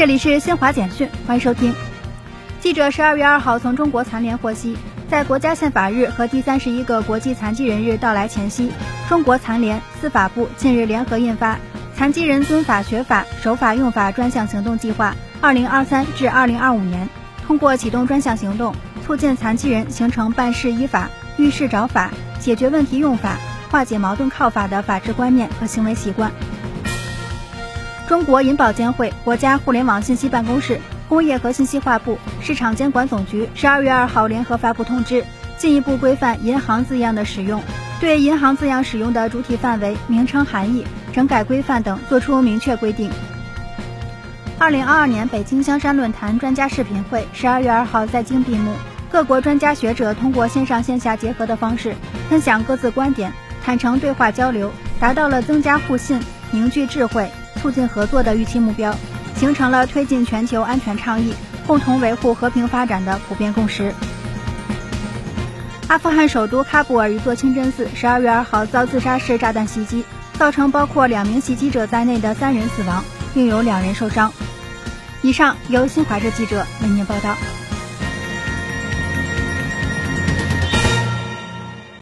这里是新华简讯，欢迎收听。记者十二月二号从中国残联获悉，在国家宪法日和第三十一个国际残疾人日到来前夕，中国残联、司法部近日联合印发《残疾人尊法学法、守法用法专项行动计划（二零二三至二零二五年）》，通过启动专项行动，促进残疾人形成办事依法、遇事找法、解决问题用法、化解矛盾靠法的法治观念和行为习惯。中国银保监会、国家互联网信息办公室、工业和信息化部、市场监管总局十二月二号联合发布通知，进一步规范银行字样的使用，对银行字样使用的主体范围、名称含义、整改规范等作出明确规定。二零二二年北京香山论坛专家视频会十二月二号在京闭幕，各国专家学者通过线上线下结合的方式，分享各自观点，坦诚对话交流，达到了增加互信、凝聚智慧。促进合作的预期目标，形成了推进全球安全倡议、共同维护和平发展的普遍共识。阿富汗首都喀布尔一座清真寺十二月二号遭自杀式炸弹袭击，造成包括两名袭击者在内的三人死亡，并有两人受伤。以上由新华社记者为您报道。